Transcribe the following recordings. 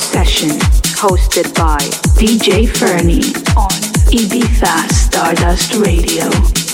session hosted by DJ Fernie on Ibiza Stardust Radio.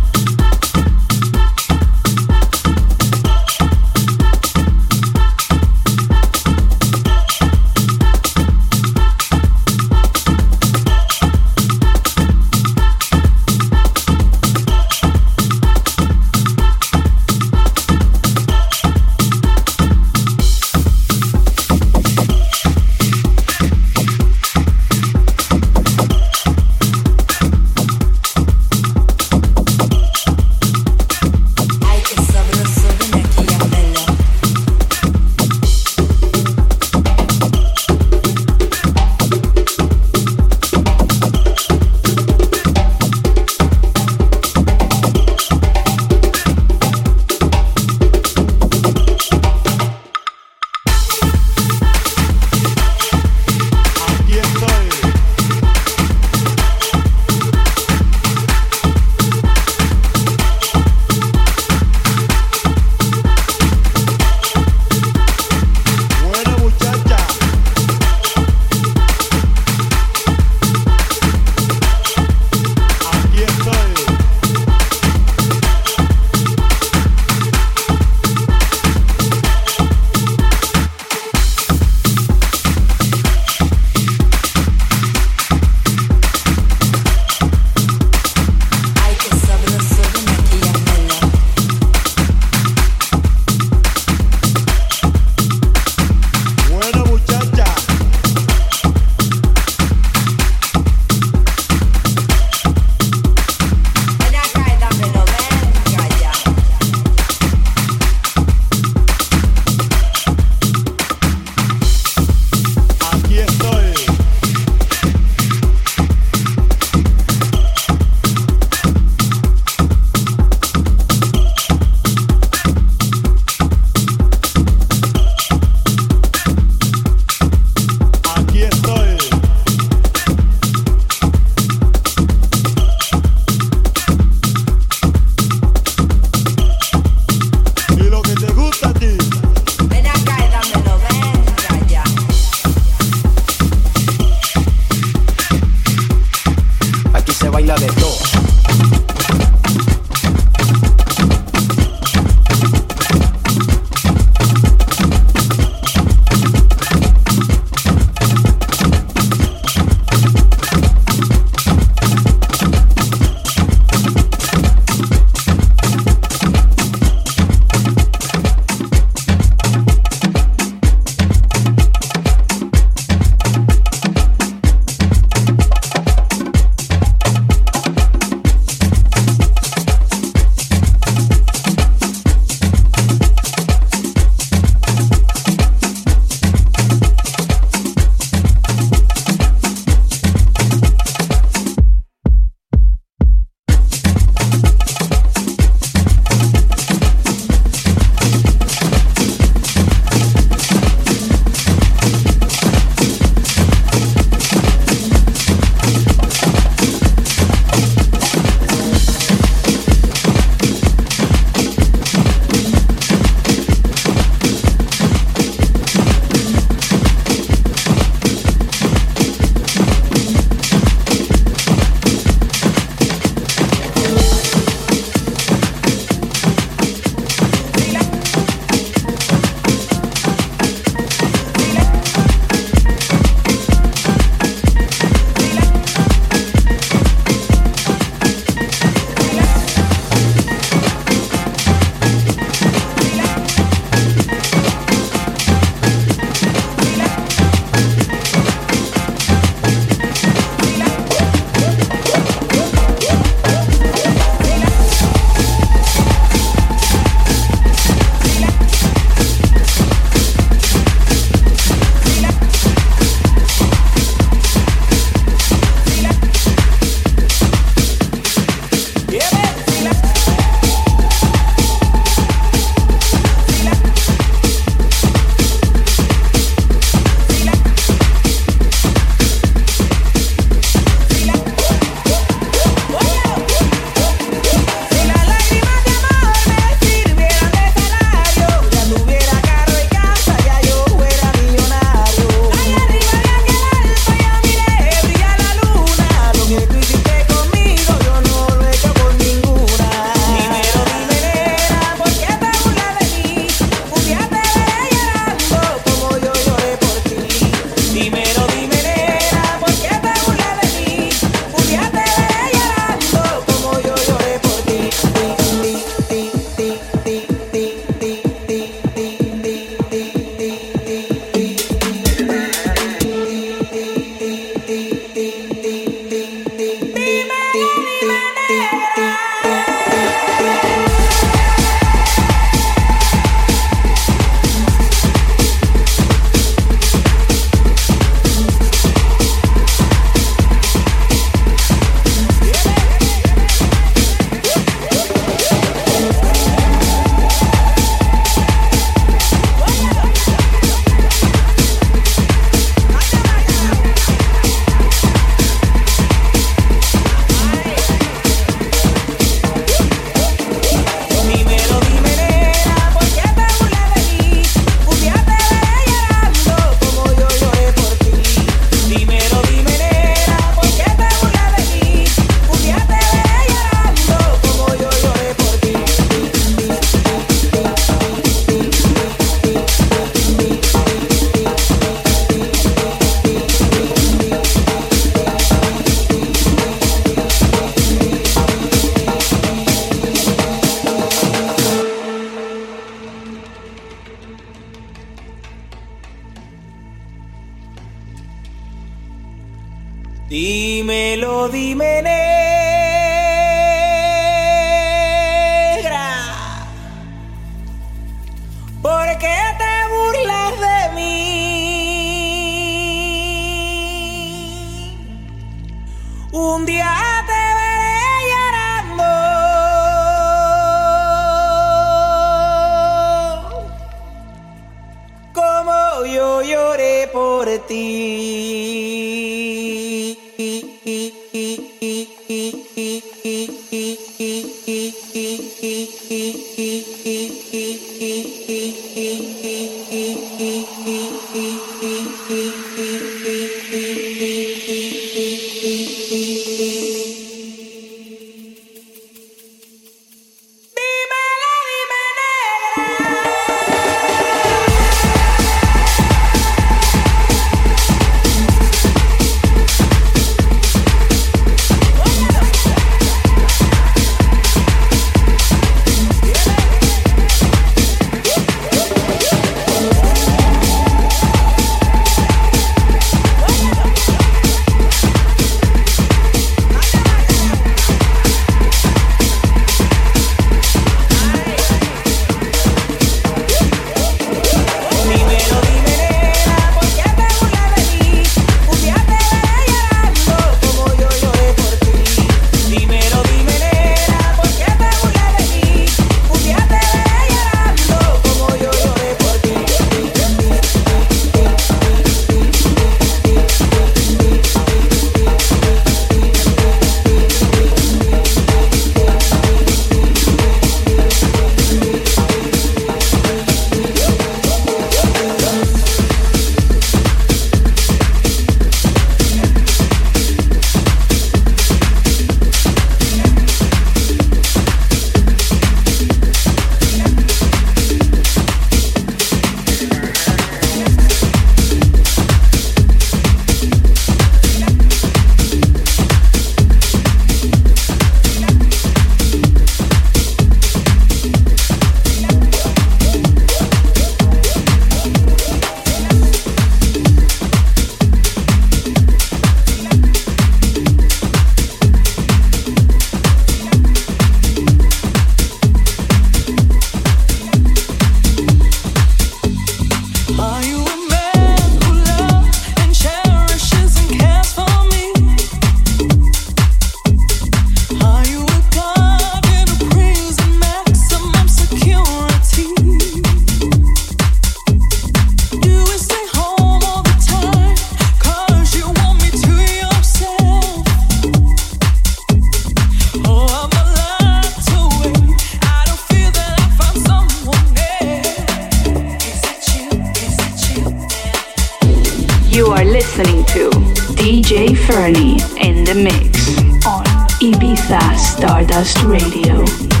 listening to DJ Fernie in the mix on Ibiza Stardust Radio.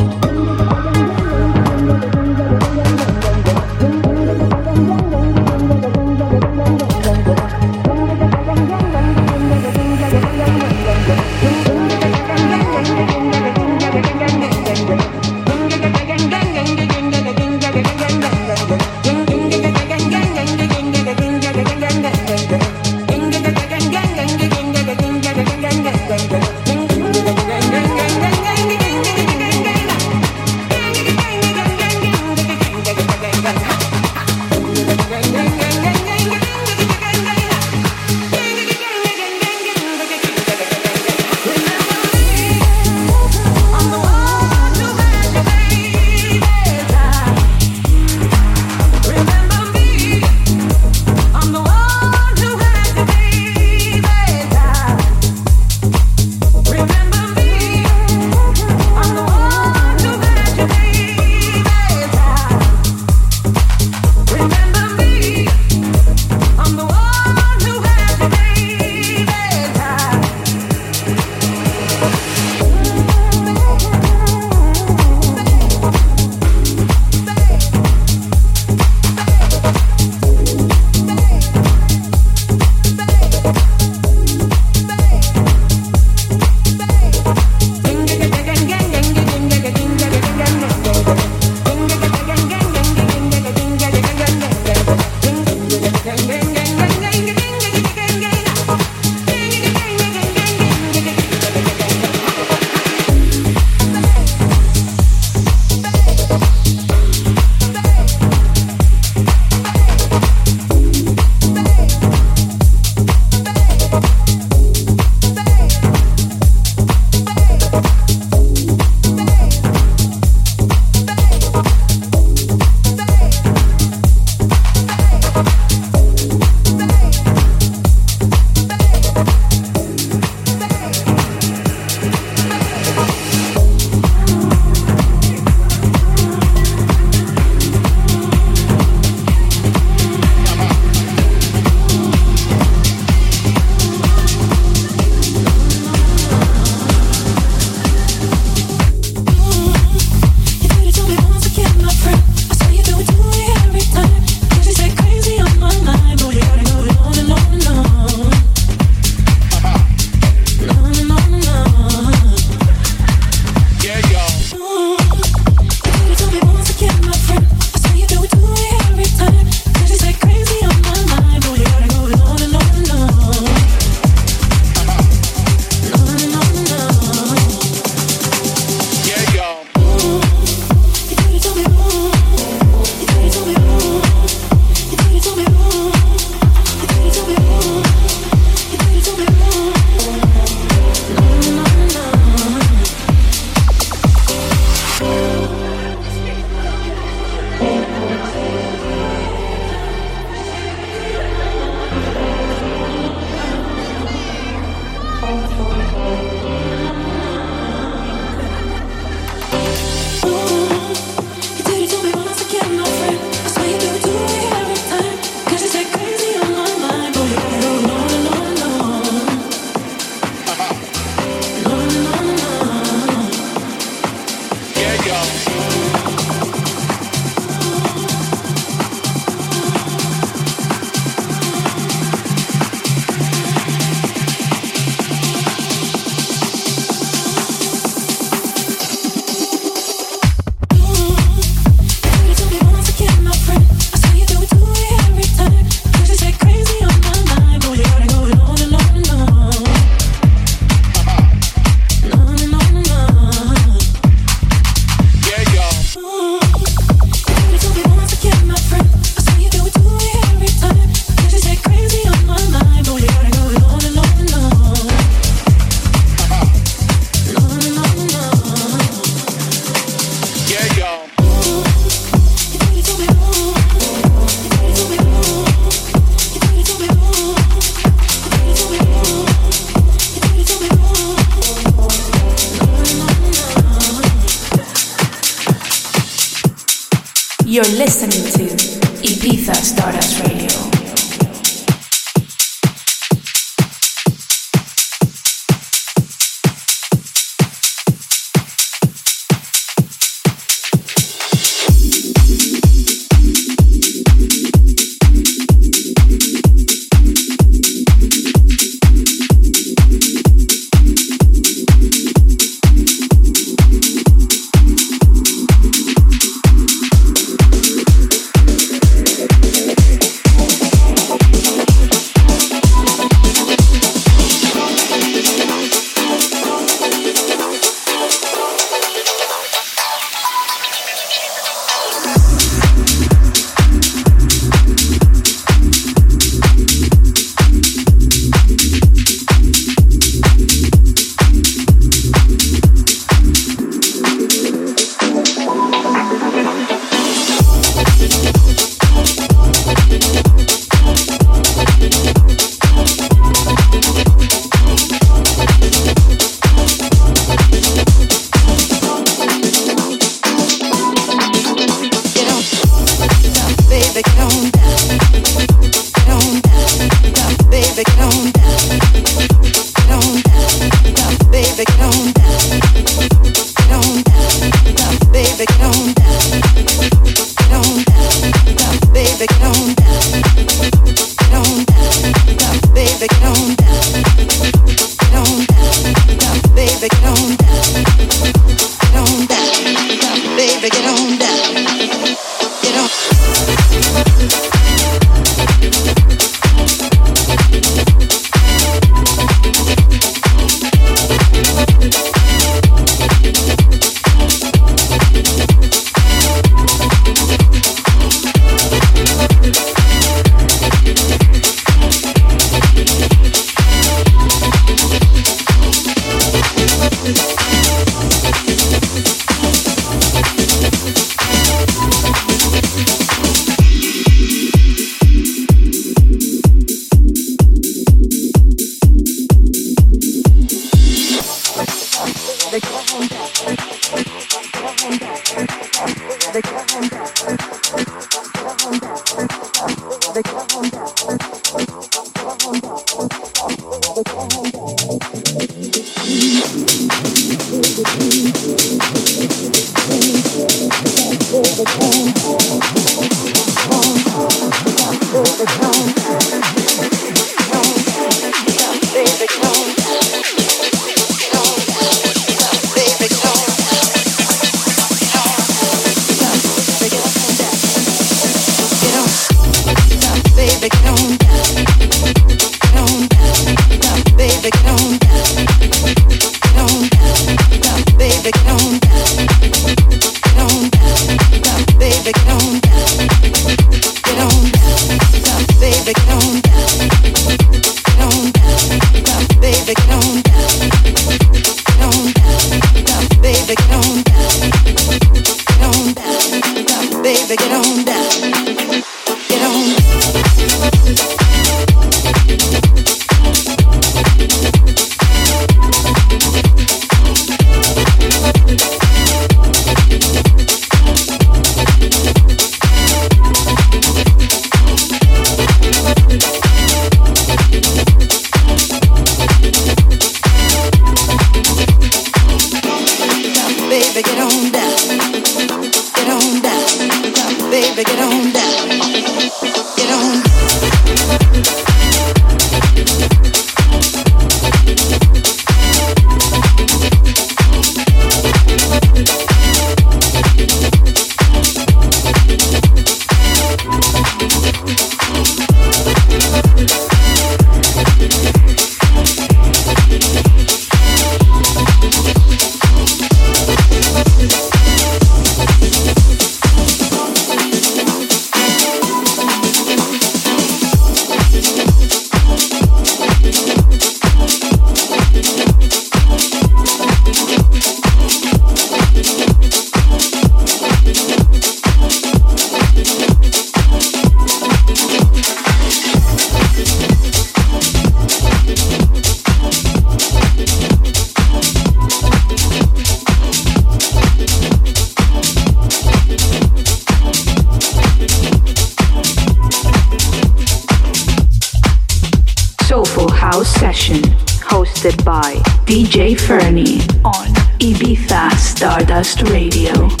DJ Fernie on Ibiza Stardust Radio.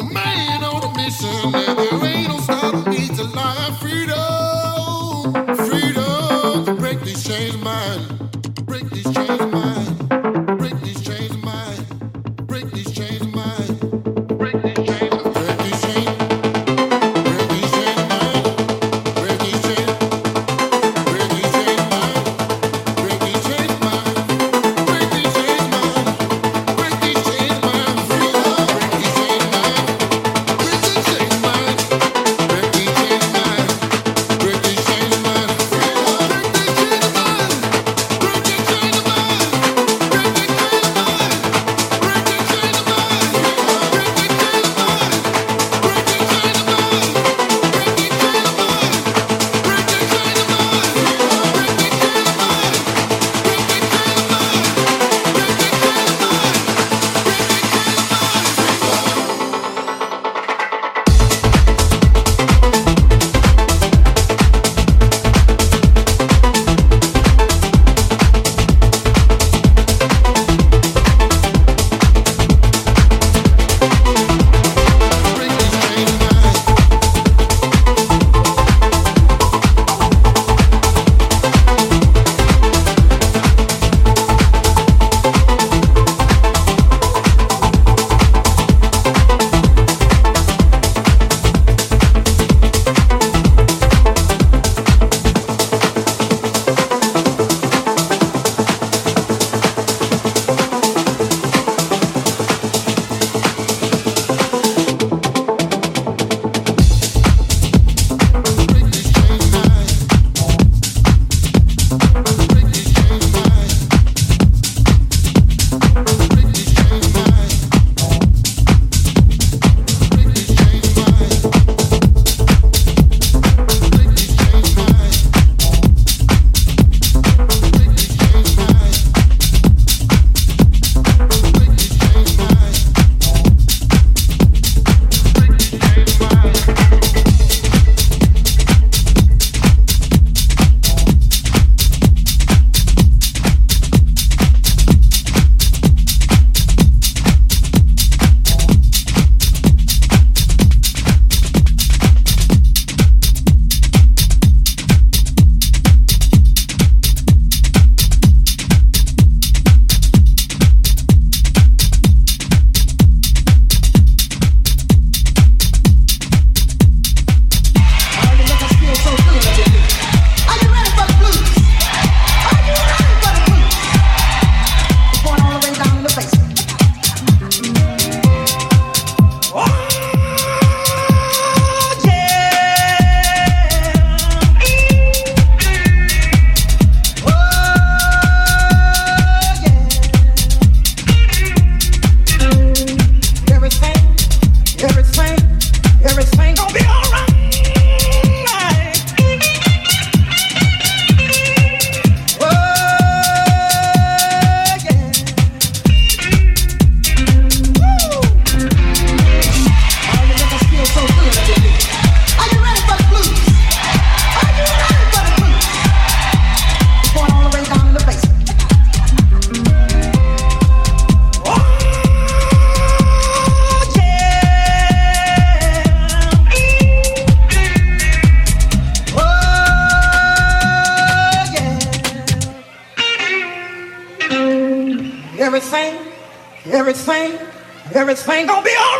a man on a mission, and there ain't no stopping me freedom. Freedom to break these chains, man. Break these chains. Everything, everything gonna be alright.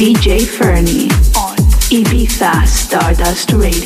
DJ Fernie on Ibiza Stardust Radio.